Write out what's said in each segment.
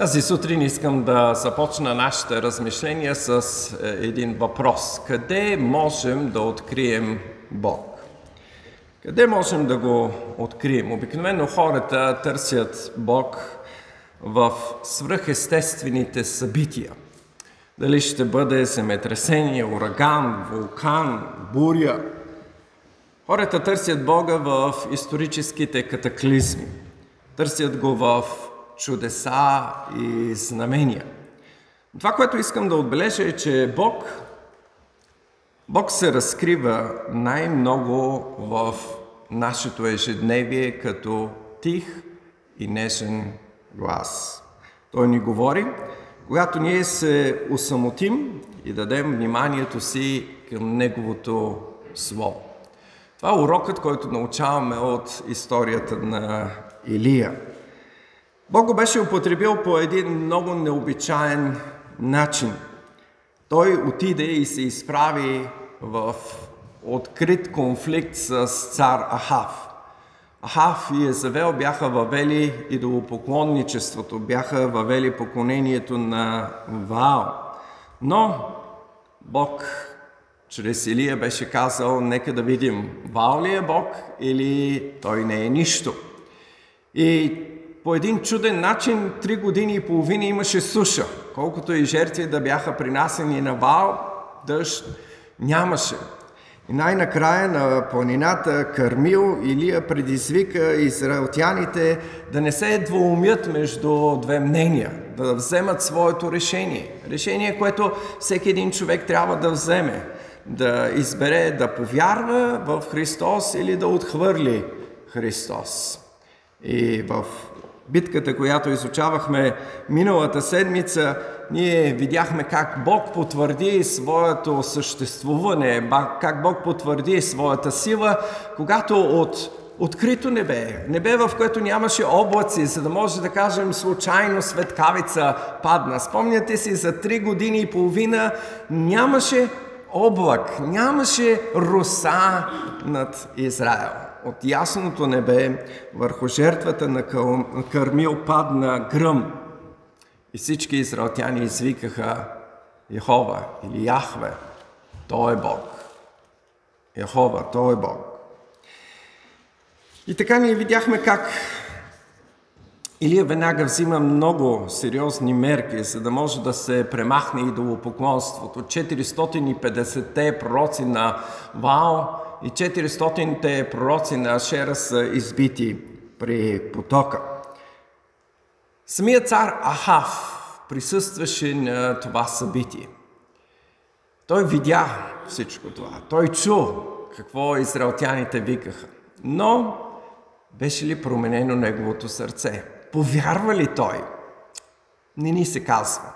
Тази сутрин искам да започна нашите размишления с е, един въпрос. Къде можем да открием Бог? Къде можем да го открием? Обикновено хората търсят Бог в свръхестествените събития. Дали ще бъде земетресение, ураган, вулкан, буря. Хората търсят Бога в историческите катаклизми. Търсят го в чудеса и знамения. Това, което искам да отбележа е, че Бог, Бог се разкрива най-много в нашето ежедневие като тих и нежен глас. Той ни говори, когато ние се усамотим и дадем вниманието си към Неговото Слово. Това е урокът, който научаваме от историята на Илия. Бог го беше употребил по един много необичаен начин. Той отиде и се изправи в открит конфликт с цар Ахав. Ахав и Езавел бяха въвели идолопоклонничеството, бяха въвели поклонението на Ваал. Но Бог чрез Илия беше казал, нека да видим, Ваал ли е Бог или той не е нищо. И по един чуден начин, три години и половина имаше суша. Колкото и жертви да бяха принасени на Вал, дъжд нямаше. И най-накрая на планината Кармил Илия предизвика израелтяните да не се двоумят между две мнения, да вземат своето решение. Решение, което всеки един човек трябва да вземе. Да избере да повярва в Христос или да отхвърли Христос. И в битката, която изучавахме миналата седмица, ние видяхме как Бог потвърди своето съществуване, как Бог потвърди своята сила, когато от открито небе, небе в което нямаше облаци, за да може да кажем случайно светкавица падна. Спомняте си, за три години и половина нямаше облак, нямаше руса над Израел от ясното небе върху жертвата на Кармил падна гръм. И всички израелтяни извикаха Йехова или Яхве. Той е Бог. Йехова, Той е Бог. И така ние видяхме как Илия веднага взима много сериозни мерки, за да може да се премахне идолопоклонството. 450-те пророци на Вао и 400-те пророци на Ашера са избити при потока. Самият цар Ахав присъстваше на това събитие. Той видя всичко това. Той чу какво израелтяните викаха. Но беше ли променено неговото сърце? Повярва ли той? Не ни се казва.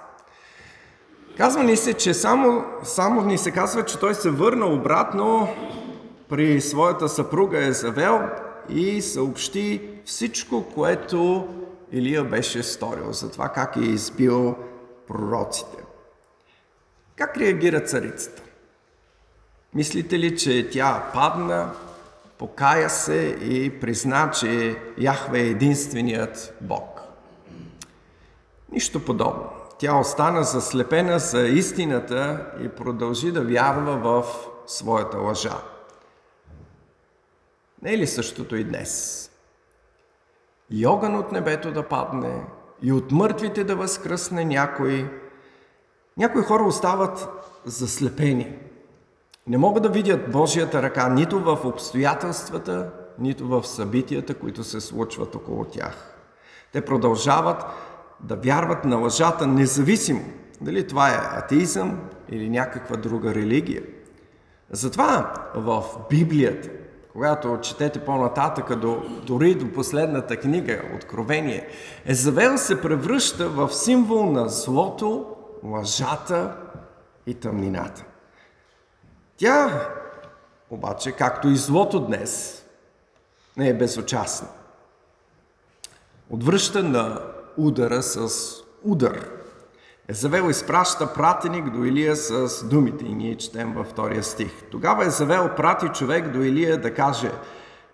Казва ни се, че само, само ни се казва, че той се върна обратно при своята съпруга Езавел и съобщи всичко, което Илия беше сторил, за това как е избил пророците. Как реагира царицата? Мислите ли, че тя падна, покая се и призна, че Яхве е единственият Бог? Нищо подобно. Тя остана заслепена за истината и продължи да вярва в своята лъжа. Не е ли същото и днес? И огън от небето да падне, и от мъртвите да възкръсне някой. Някои хора остават заслепени. Не могат да видят Божията ръка нито в обстоятелствата, нито в събитията, които се случват около тях. Те продължават да вярват на лъжата, независимо дали това е атеизъм или някаква друга религия. Затова в Библията когато четете по-нататъка, до, дори до последната книга, Откровение, Езавел се превръща в символ на злото, лъжата и тъмнината. Тя, обаче, както и злото днес, не е безучастна. Отвръща на удара с удар. Езавел изпраща пратеник до Илия с думите и ние четем във втория стих. Тогава Езавел прати човек до Илия да каже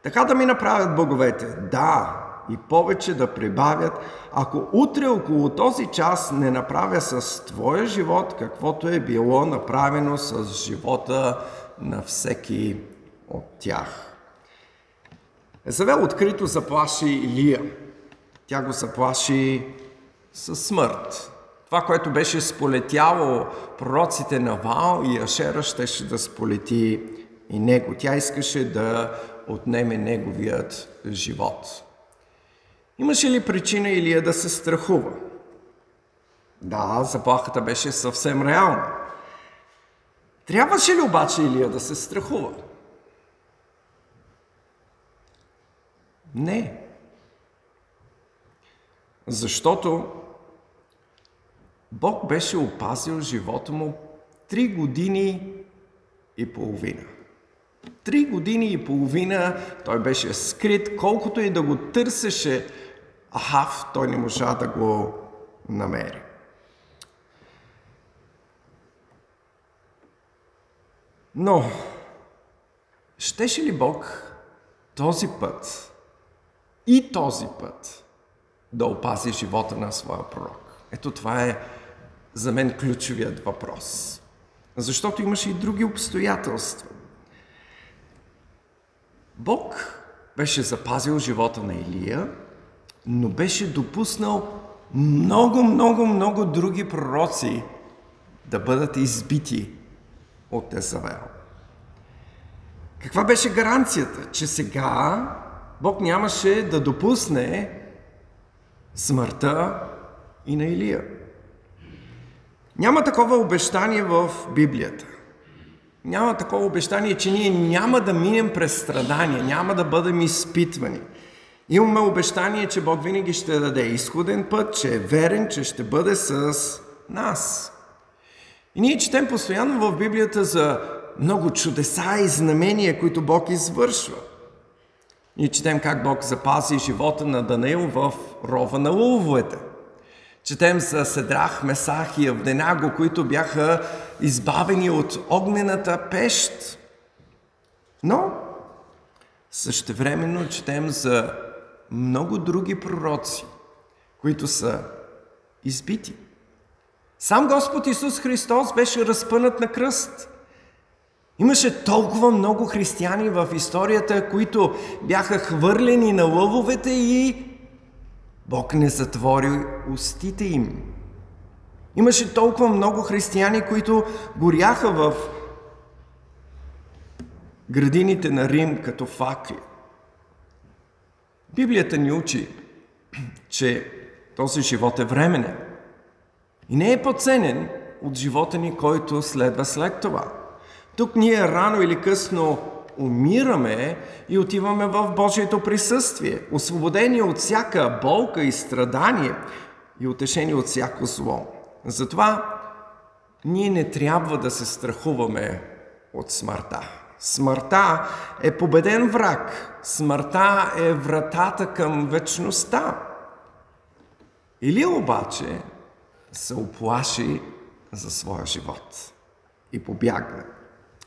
така да ми направят боговете. Да, и повече да прибавят, ако утре около този час не направя с твоя живот, каквото е било направено с живота на всеки от тях. Езавел открито заплаши Илия. Тя го заплаши със смърт. Това, което беше сполетяло пророците на Вал и Ашера, щеше да сполети и него. Тя искаше да отнеме неговият живот. Имаше ли причина Илия да се страхува? Да, заплахата беше съвсем реална. Трябваше ли обаче Илия да се страхува? Не. Защото Бог беше опазил живота му три години и половина. Три години и половина той беше скрит, колкото и да го търсеше Ахав, той не можа да го намери. Но, щеше ли Бог този път и този път да опази живота на своя пророк? Ето това е за мен ключовият въпрос. Защото имаше и други обстоятелства. Бог беше запазил живота на Илия, но беше допуснал много, много, много други пророци да бъдат избити от Езавел. Каква беше гаранцията, че сега Бог нямаше да допусне смъртта и на Илия? Няма такова обещание в Библията. Няма такова обещание, че ние няма да минем през страдания, няма да бъдем изпитвани. Имаме обещание, че Бог винаги ще даде изходен път, че е верен, че ще бъде с нас. И ние четем постоянно в Библията за много чудеса и знамения, които Бог извършва. Ние четем как Бог запази живота на Даниил в рова на лъвовете – Четем за Седрах, Месах и Авденаго, които бяха избавени от огнената пещ. Но същевременно четем за много други пророци, които са избити. Сам Господ Исус Христос беше разпънат на кръст. Имаше толкова много християни в историята, които бяха хвърлени на лъвовете и Бог не затвори устите им. Имаше толкова много християни, които горяха в градините на Рим като факли. Библията ни учи, че този живот е временен и не е подценен от живота ни, който следва след това. Тук ние рано или късно умираме и отиваме в Божието присъствие, освободени от всяка болка и страдание и утешени от всяко зло. Затова ние не трябва да се страхуваме от смъртта. Смъртта е победен враг. Смъртта е вратата към вечността. Или обаче се оплаши за своя живот и побягна.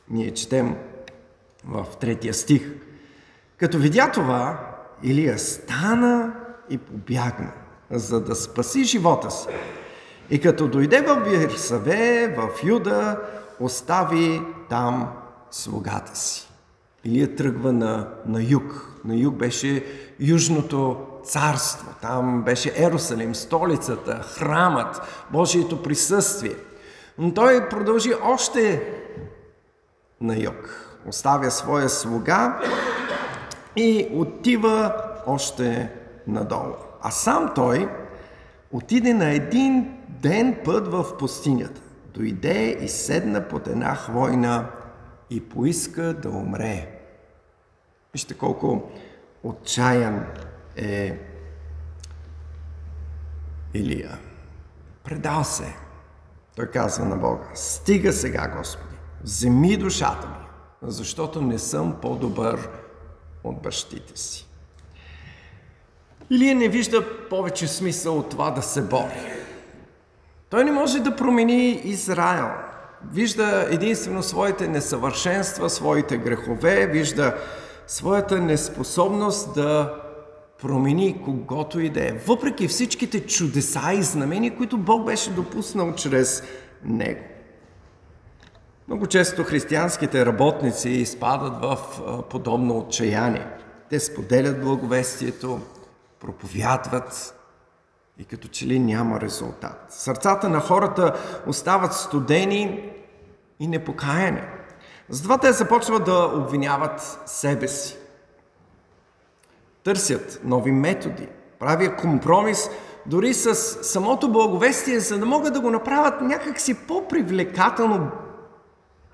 Ние четем в третия стих. Като видя това, Илия стана и побягна, за да спаси живота си. И като дойде в Бирсаве, в Юда, остави там слугата си. Илия тръгва на, на юг. На юг беше Южното царство. Там беше Ерусалим, столицата, храмът, Божието присъствие. Но той продължи още на юг оставя своя слуга и отива още надолу. А сам той отиде на един ден път в пустинята. Дойде и седна под една хвойна и поиска да умре. Вижте колко отчаян е Илия. Предал се. Той казва на Бога, стига сега, Господи, вземи душата ми, защото не съм по-добър от бащите си. Илия не вижда повече смисъл от това да се бори. Той не може да промени Израел. Вижда единствено своите несъвършенства, своите грехове, вижда своята неспособност да промени когото и да е, въпреки всичките чудеса и знамения, които Бог беше допуснал чрез него. Много често християнските работници изпадат в подобно отчаяние. Те споделят благовестието, проповядват и като че ли няма резултат. Сърцата на хората остават студени и непокаяни. Затова те започват да обвиняват себе си. Търсят нови методи, правят компромис дори с самото благовестие, за да могат да го направят някакси по-привлекателно,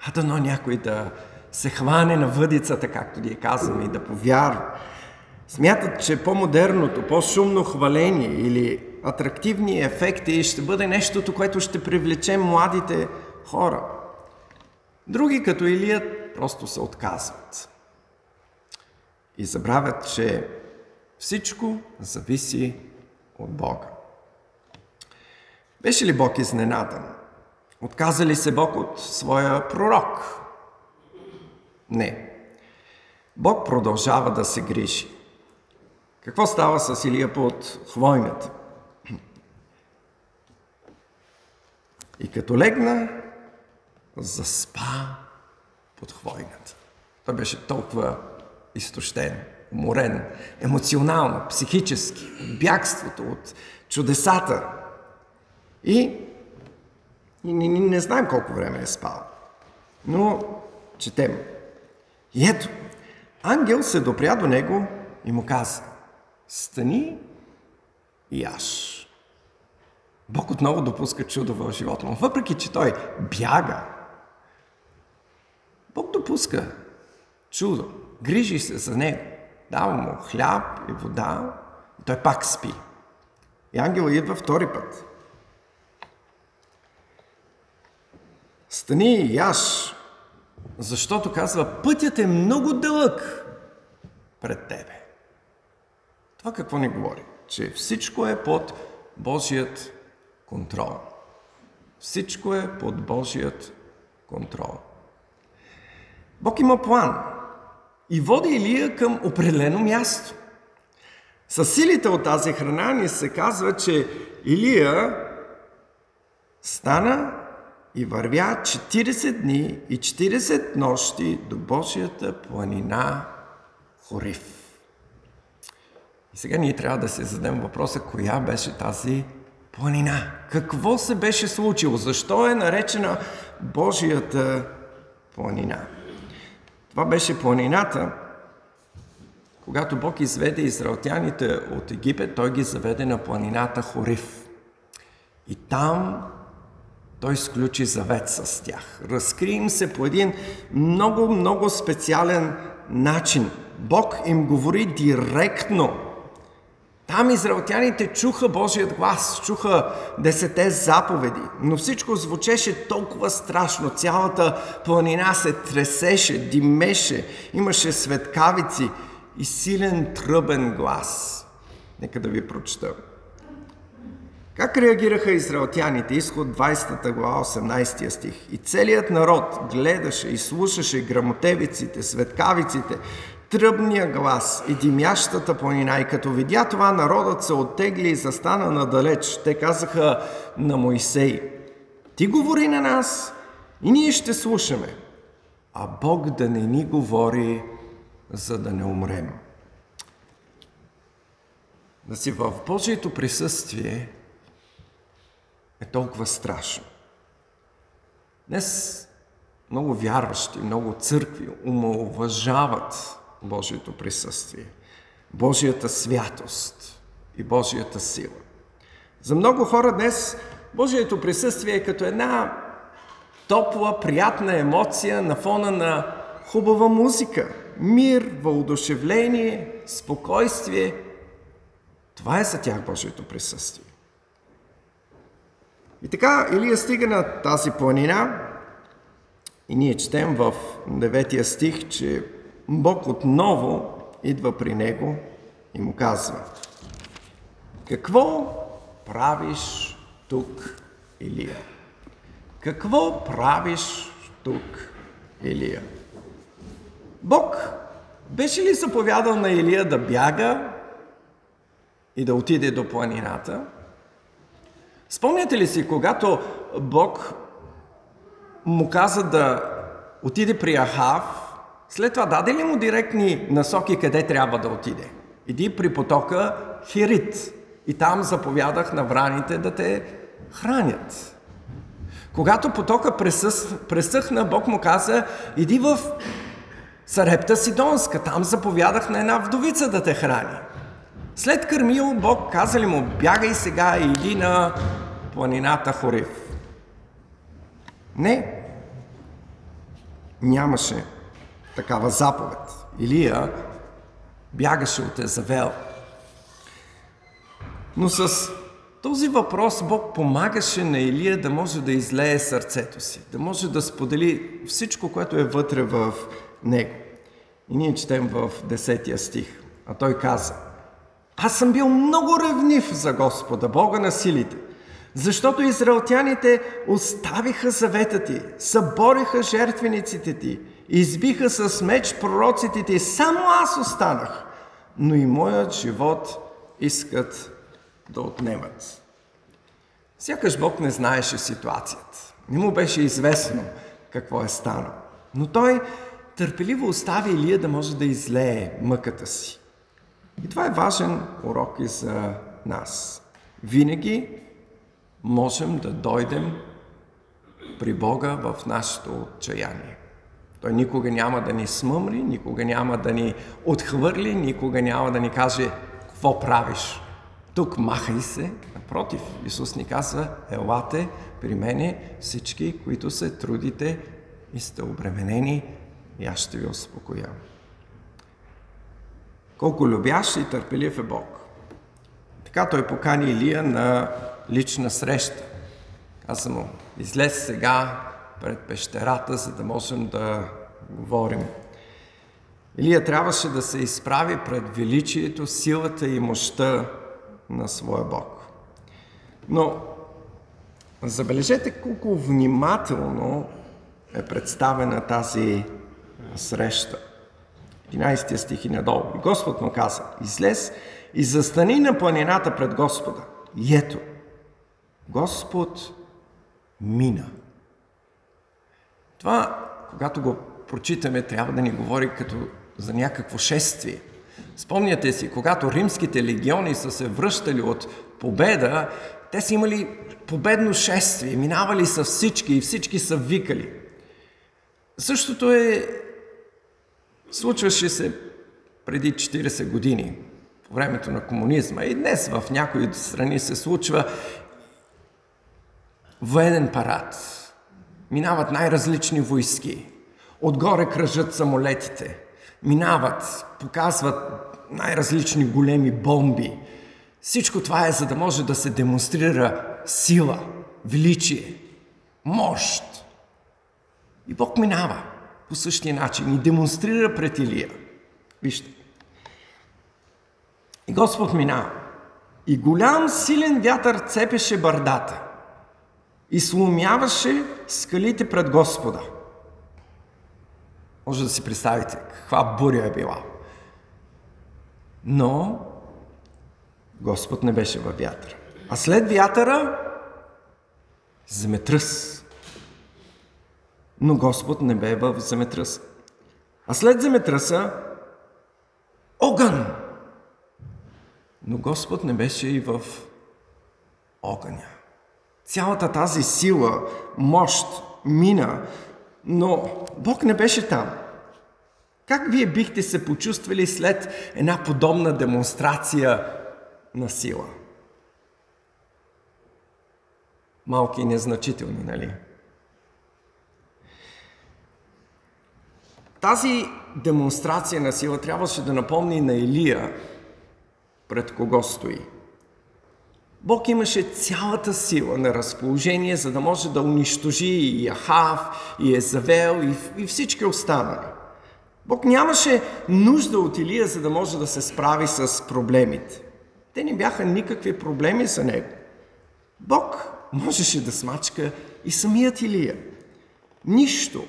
а дано някой да се хване на въдицата, както ни е казано, и да повярва. Смятат, че по-модерното, по-шумно хваление или атрактивни ефекти ще бъде нещото, което ще привлече младите хора. Други, като Илият, просто се отказват. И забравят, че всичко зависи от Бога. Беше ли Бог изненадан? Отказа ли се Бог от своя пророк? Не. Бог продължава да се грижи. Какво става с Илия под хвойната? И като легна, заспа под хвойната. Той беше толкова изтощен, уморен, емоционално, психически, от бягството, от чудесата. И, и не, не, не знаем колко време е спал. Но четем. И ето, ангел се допря до него и му каза, стани и яш. Бог отново допуска чудо в живота му. Въпреки, че той бяга, Бог допуска чудо. Грижи се за него. Дава му хляб и вода. И той пак спи. И ангела идва втори път. Стани и яш, защото казва, пътят е много дълъг пред тебе. Това какво ни говори? Че всичко е под Божият контрол. Всичко е под Божият контрол. Бог има план и води Илия към определено място. С силите от тази храна ни се казва, че Илия стана и вървя 40 дни и 40 нощи до Божията планина Хорив. И сега ние трябва да се зададем въпроса, коя беше тази планина. Какво се беше случило? Защо е наречена Божията планина? Това беше планината, когато Бог изведе израелтяните от Египет, той ги заведе на планината Хорив. И там той сключи завет с тях. Разкри им се по един много, много специален начин. Бог им говори директно там израелтяните чуха Божият глас, чуха десете заповеди, но всичко звучеше толкова страшно. Цялата планина се тресеше, димеше, имаше светкавици и силен тръбен глас. Нека да ви прочета. Как реагираха израелтяните? Изход 20 глава, 18 стих. И целият народ гледаше и слушаше грамотевиците, светкавиците, тръбния глас и димящата планина. И като видя това, народът се оттегли и застана надалеч. Те казаха на Моисей, ти говори на нас и ние ще слушаме, а Бог да не ни говори, за да не умрем. Да си в Божието присъствие е толкова страшно. Днес много вярващи, много църкви умалуважават Божието присъствие, Божията святост и Божията сила. За много хора днес Божието присъствие е като една топла, приятна емоция на фона на хубава музика, мир, въодушевление, спокойствие. Това е за тях Божието присъствие. И така Илия стига на тази планина и ние четем в 9 стих, че Бог отново идва при него и му казва Какво правиш тук, Илия? Какво правиш тук, Илия? Бог беше ли заповядал на Илия да бяга и да отиде до планината. Спомняте ли си, когато Бог му каза да отиде при Ахав, след това даде ли му директни насоки къде трябва да отиде? Иди при потока Хирит и там заповядах на враните да те хранят. Когато потока пресъхна, Бог му каза, иди в Сарепта Сидонска, там заповядах на една вдовица да те храни. След кърмил Бог каза ли му, бягай сега и иди на планината Хорив. Не, нямаше такава заповед. Илия бягаше от Езавел. Но с този въпрос Бог помагаше на Илия да може да излее сърцето си, да може да сподели всичко, което е вътре в него. И ние четем в 10 стих. А той каза, аз съм бил много ревнив за Господа, Бога на силите, защото израелтяните оставиха завета ти, събориха жертвениците ти, избиха с меч пророците ти, само аз останах, но и моят живот искат да отнемат. Сякаш Бог не знаеше ситуацията. Не му беше известно какво е станало. Но той търпеливо остави Илия да може да излее мъката си. И това е важен урок и за нас. Винаги можем да дойдем при Бога в нашето отчаяние. Той никога няма да ни смъмри, никога няма да ни отхвърли, никога няма да ни каже какво правиш. Тук махай се. Напротив, Исус ни казва, елате при мене всички, които се трудите и сте обременени, и аз ще ви успокоя. Колко любящ и търпелив е Бог. Така той покани Илия на лична среща. Каза му, излез сега пред пещерата, за да можем да говорим. Илия трябваше да се изправи пред величието, силата и мощта на своя Бог. Но забележете колко внимателно е представена тази среща. 11 стих и надолу. И Господ му каза, излез и застани на планината пред Господа. И ето, Господ мина. Това, когато го прочитаме, трябва да ни говори като за някакво шествие. Спомняте си, когато римските легиони са се връщали от победа, те са имали победно шествие, минавали са всички и всички са викали. Същото е случваше се преди 40 години, по времето на комунизма. И днес в някои страни се случва военен парад. Минават най-различни войски. Отгоре кръжат самолетите. Минават, показват най-различни големи бомби. Всичко това е за да може да се демонстрира сила, величие, мощ. И Бог минава по същия начин и демонстрира пред Илия. Вижте. И Господ минава. И голям силен вятър цепеше бърдата и сломяваше скалите пред Господа. Може да си представите каква буря е била. Но Господ не беше във вятъра. А след вятъра земетръс. Но Господ не бе в земетръса. А след земетръса огън. Но Господ не беше и в огъня. Цялата тази сила, мощ мина, но Бог не беше там. Как вие бихте се почувствали след една подобна демонстрация на сила? Малки и незначителни, нали? Тази демонстрация на сила трябваше да напомни на Илия пред кого стои. Бог имаше цялата сила на разположение, за да може да унищожи и Ахав, и Езавел, и, и всички останали. Бог нямаше нужда от Илия, за да може да се справи с проблемите. Те не бяха никакви проблеми за него. Бог можеше да смачка и самият Илия. Нищо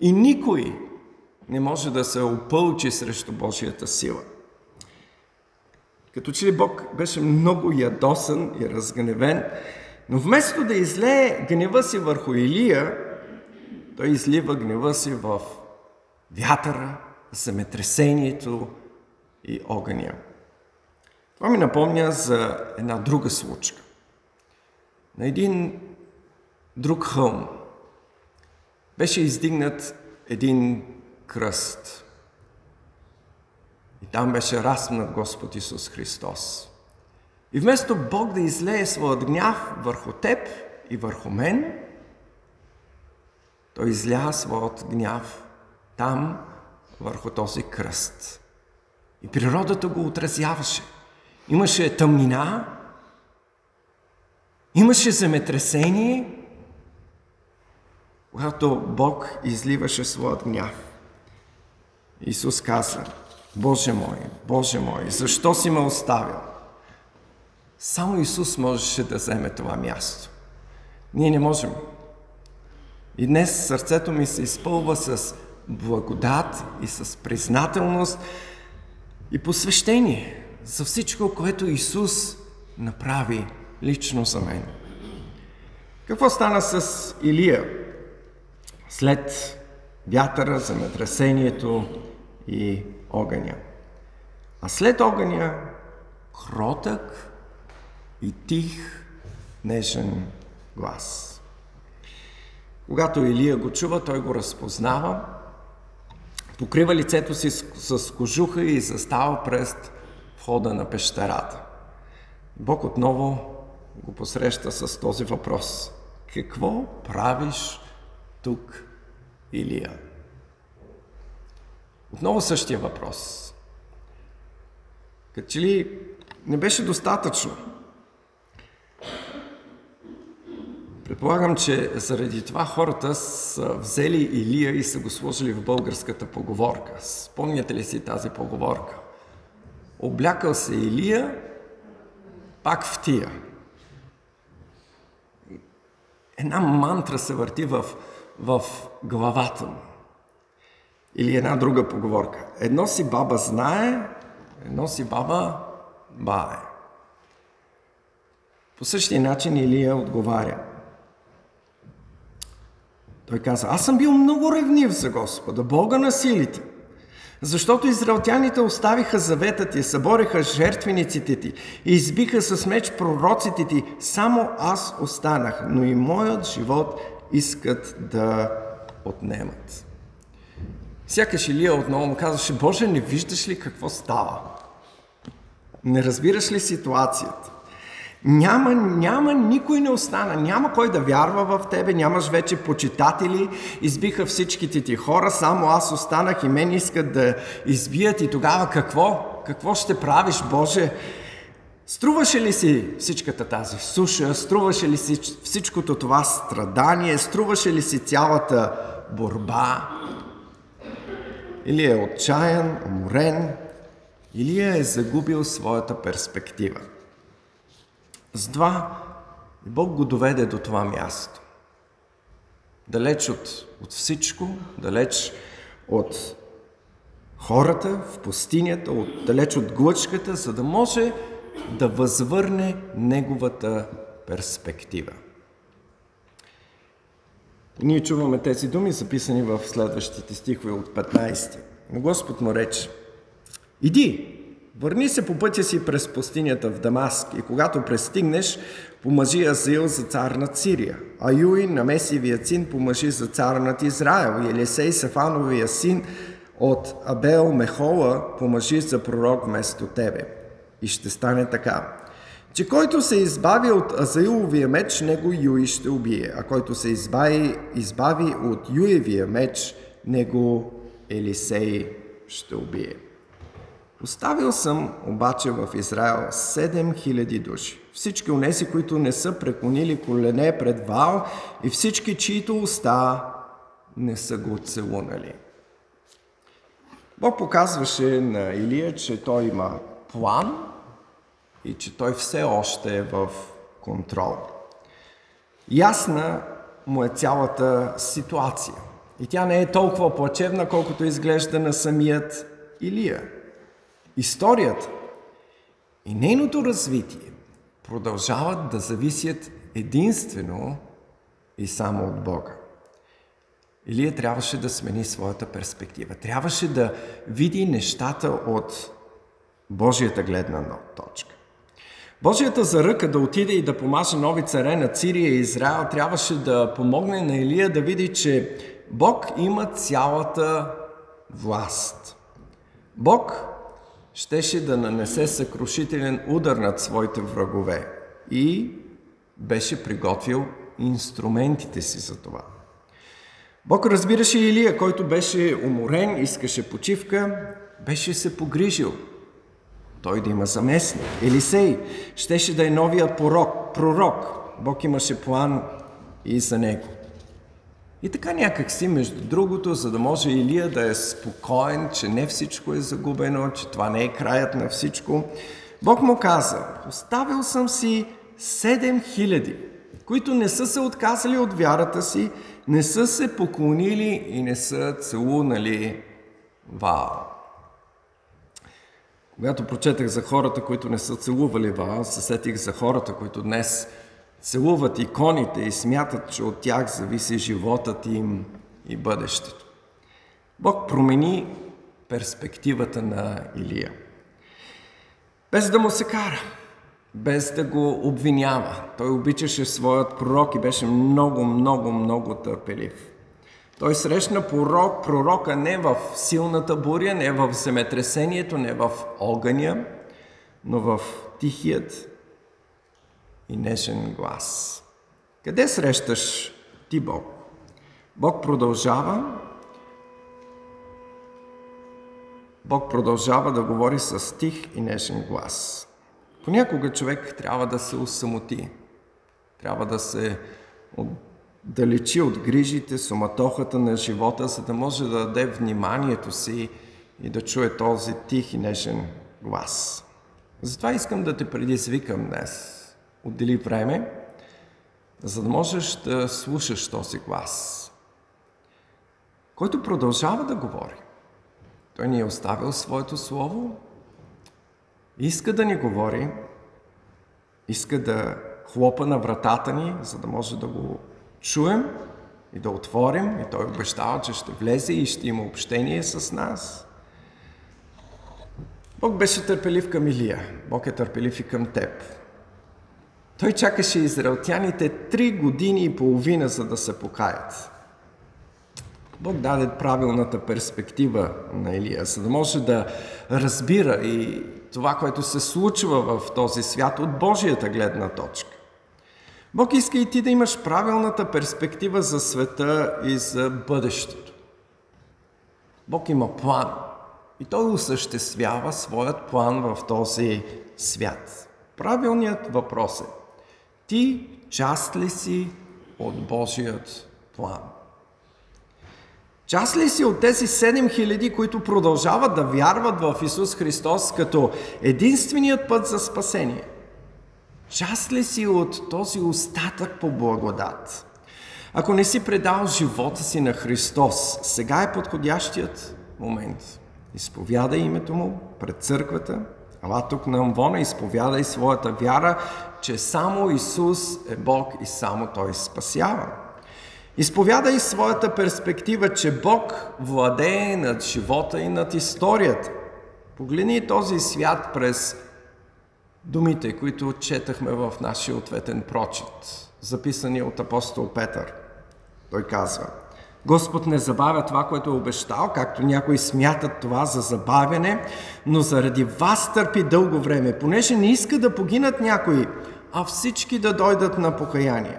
и никой не може да се опълчи срещу Божията сила. Като че ли Бог беше много ядосан и разгневен, но вместо да излее гнева си върху Илия, той излива гнева си в вятъра, земетресението и огъня. Това ми напомня за една друга случка. На един друг хълм беше издигнат един кръст. И там беше разпнат Господ Исус Христос. И вместо Бог да излее своят гняв върху теб и върху мен, той изля своят гняв там, върху този кръст. И природата го отразяваше. Имаше тъмнина, имаше земетресение, когато Бог изливаше своят гняв. Исус каза, Боже мой, Боже мой, защо си ме оставил? Само Исус можеше да вземе това място. Ние не можем. И днес сърцето ми се изпълва с благодат и с признателност и посвещение за всичко, което Исус направи лично за мен. Какво стана с Илия след вятъра, земетресението и огъня? А след огъня кротък и тих, нежен глас. Когато Илия го чува, той го разпознава, покрива лицето си с, с кожуха и застава пред входа на пещерата. Бог отново го посреща с този въпрос. Какво правиш тук, Илия? Отново същия въпрос. Като че ли не беше достатъчно. Предполагам, че заради това хората са взели Илия и са го сложили в българската поговорка. Спомняте ли си тази поговорка? Облякал се Илия, пак в тия. Една мантра се върти в, в главата му. Или една друга поговорка. Едно си баба знае, едно си баба бае. По същия начин Илия отговаря – той каза, аз съм бил много ревнив за Господа, Бога на силите. Защото израелтяните оставиха завета ти, събориха жертвениците ти и избиха с меч пророците ти. Само аз останах, но и моят живот искат да отнемат. Сякаш Илия отново му казваше, Боже, не виждаш ли какво става? Не разбираш ли ситуацията? Няма, няма, никой не остана, няма кой да вярва в тебе, нямаш вече почитатели, избиха всичките ти хора, само аз останах и мен искат да избият и тогава какво? Какво ще правиш, Боже? Струваше ли си всичката тази суша, струваше ли си всичкото това страдание, струваше ли си цялата борба? Или е отчаян, уморен, или е загубил своята перспектива. Два Бог го доведе до това място. Далеч от, от всичко, далеч от хората в пустинята, от, далеч от глъчката, за да може да възвърне неговата перспектива. Ние чуваме тези думи, записани в следващите стихове от 15. Но Господ му рече, иди, Върни се по пътя си през пустинята в Дамаск и когато пристигнеш, помажи Азил за цар над Сирия, а Юй, намесивия син, помажи за цар над Израел и Елисей, Сафановия син от Абел Мехола, помажи за пророк вместо тебе. И ще стане така, че който се избави от Азаиловия меч, него Юй ще убие, а който се избави, избави от Юевия меч, него Елисей ще убие. Оставил съм обаче в Израел 7000 души. Всички унеси, които не са преклонили колене пред Вал и всички, чието уста не са го целунали. Бог показваше на Илия, че той има план и че той все още е в контрол. Ясна му е цялата ситуация. И тя не е толкова плачевна, колкото изглежда на самият Илия. Историята и нейното развитие продължават да зависят единствено и само от Бога. Илия трябваше да смени своята перспектива. Трябваше да види нещата от Божията гледна точка. Божията заръка да отиде и да помаже нови царе на Цирия и Израел трябваше да помогне на Илия да види, че Бог има цялата власт. Бог щеше да нанесе съкрушителен удар над своите врагове и беше приготвил инструментите си за това. Бог разбираше Илия, който беше уморен, искаше почивка, беше се погрижил той да има заместник. Елисей щеше да е новият пророк. пророк. Бог имаше план и за него. И така някак си, между другото, за да може Илия да е спокоен, че не всичко е загубено, че това не е краят на всичко, Бог му каза, оставил съм си 7000, които не са се отказали от вярата си, не са се поклонили и не са целунали Ваал. Когато прочетах за хората, които не са целували Ваал, се сетих за хората, които днес целуват иконите и смятат, че от тях зависи животът им и бъдещето. Бог промени перспективата на Илия. Без да му се кара, без да го обвинява. Той обичаше своят пророк и беше много, много, много търпелив. Той срещна пророк, пророка не в силната буря, не в земетресението, не в огъня, но в тихият и нежен глас. Къде срещаш ти Бог? Бог продължава Бог продължава да говори с тих и нежен глас. Понякога човек трябва да се усамоти, трябва да се отдалечи от грижите, суматохата на живота, за да може да даде вниманието си и да чуе този тих и нежен глас. Затова искам да те предизвикам днес отдели време, за да можеш да слушаш този глас, който продължава да говори. Той ни е оставил своето слово, иска да ни говори, иска да хлопа на вратата ни, за да може да го чуем и да отворим. И той обещава, че ще влезе и ще има общение с нас. Бог беше търпелив към Илия. Бог е търпелив и към теб. Той чакаше израелтяните три години и половина, за да се покаят. Бог даде правилната перспектива на Илия, за да може да разбира и това, което се случва в този свят от Божията гледна точка. Бог иска и ти да имаш правилната перспектива за света и за бъдещето. Бог има план и Той осъществява своят план в този свят. Правилният въпрос е – ти част ли си от Божият план? Част ли си от тези 7000, които продължават да вярват в Исус Христос като единственият път за спасение? Част ли си от този остатък по благодат? Ако не си предал живота си на Христос, сега е подходящият момент. Изповядай името Му пред църквата, ала тук на Амвона, изповядай своята вяра, че само Исус е Бог и само Той спасява. Изповядай своята перспектива, че Бог владее над живота и над историята. Погледни този свят през думите, които четахме в нашия ответен прочит, записани от апостол Петър. Той казва, Господ не забавя това, което е обещал, както някои смятат това за забавяне, но заради вас търпи дълго време, понеже не иска да погинат някои, а всички да дойдат на покаяние.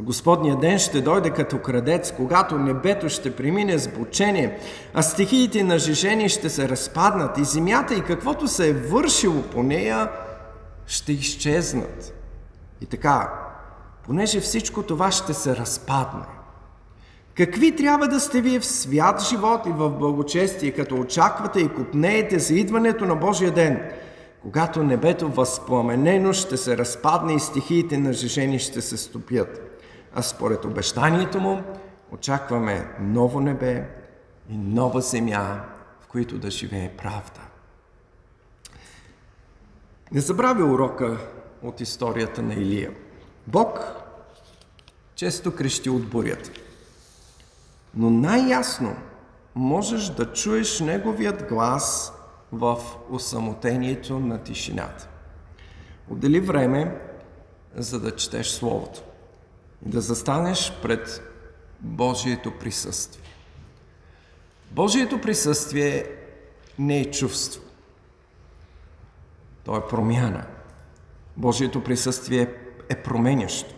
Господния ден ще дойде като крадец, когато небето ще премине с бучение, а стихиите на жежени ще се разпаднат и земята и каквото се е вършило по нея ще изчезнат. И така, понеже всичко това ще се разпадне, Какви трябва да сте вие в свят живот и в благочестие, като очаквате и купнеете за идването на Божия ден, когато небето възпламенено ще се разпадне и стихиите на жежени ще се стопят. А според обещанието му очакваме ново небе и нова земя, в които да живее правда. Не забравя урока от историята на Илия. Бог често крещи от бурята. Но най-ясно можеш да чуеш Неговият глас в осамотението на тишината. Отдели време, за да четеш Словото и да застанеш пред Божието присъствие. Божието присъствие не е чувство. То е промяна. Божието присъствие е променящо.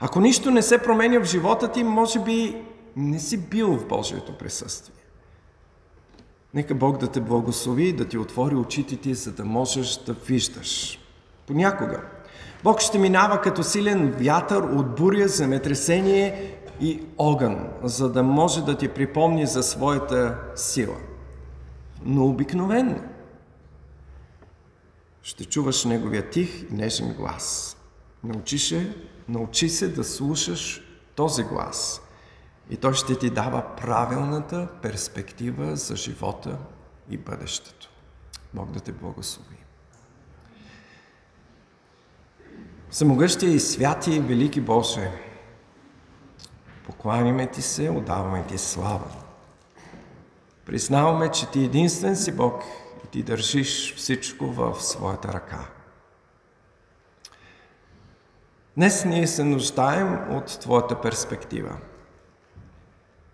Ако нищо не се променя в живота ти, може би не си бил в Божието присъствие. Нека Бог да те благослови и да ти отвори очите ти, за да можеш да виждаш. Понякога Бог ще минава като силен вятър от буря, земетресение и огън, за да може да ти припомни за своята сила. Но обикновенно ще чуваш Неговия тих и нежен глас. Научи се, научи се да слушаш този глас и той ще ти дава правилната перспектива за живота и бъдещето. Бог да те благослови. Самогъщия и святи и велики Боже, покланяме Ти се, отдаваме Ти слава. Признаваме, че Ти единствен си Бог Ти държиш всичко в своята ръка. Днес ние се нуждаем от Твоята перспектива,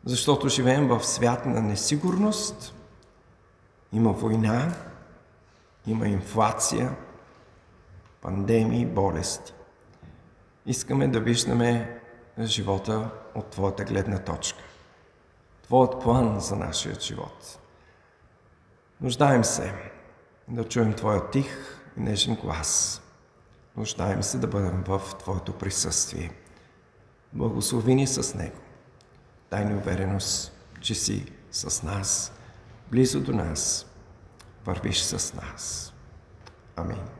защото живеем в свят на несигурност, има война, има инфлация, пандемии, болести. Искаме да виждаме живота от Твоята гледна точка. Твоят план за нашия живот. Нуждаем се да чуем Твоя тих и нежен глас. Нуждаем се да бъдем в Твоето присъствие. Благослови ни с Него. Дай ни увереност, че си с нас, близо до нас, вървиш с нас. Амин.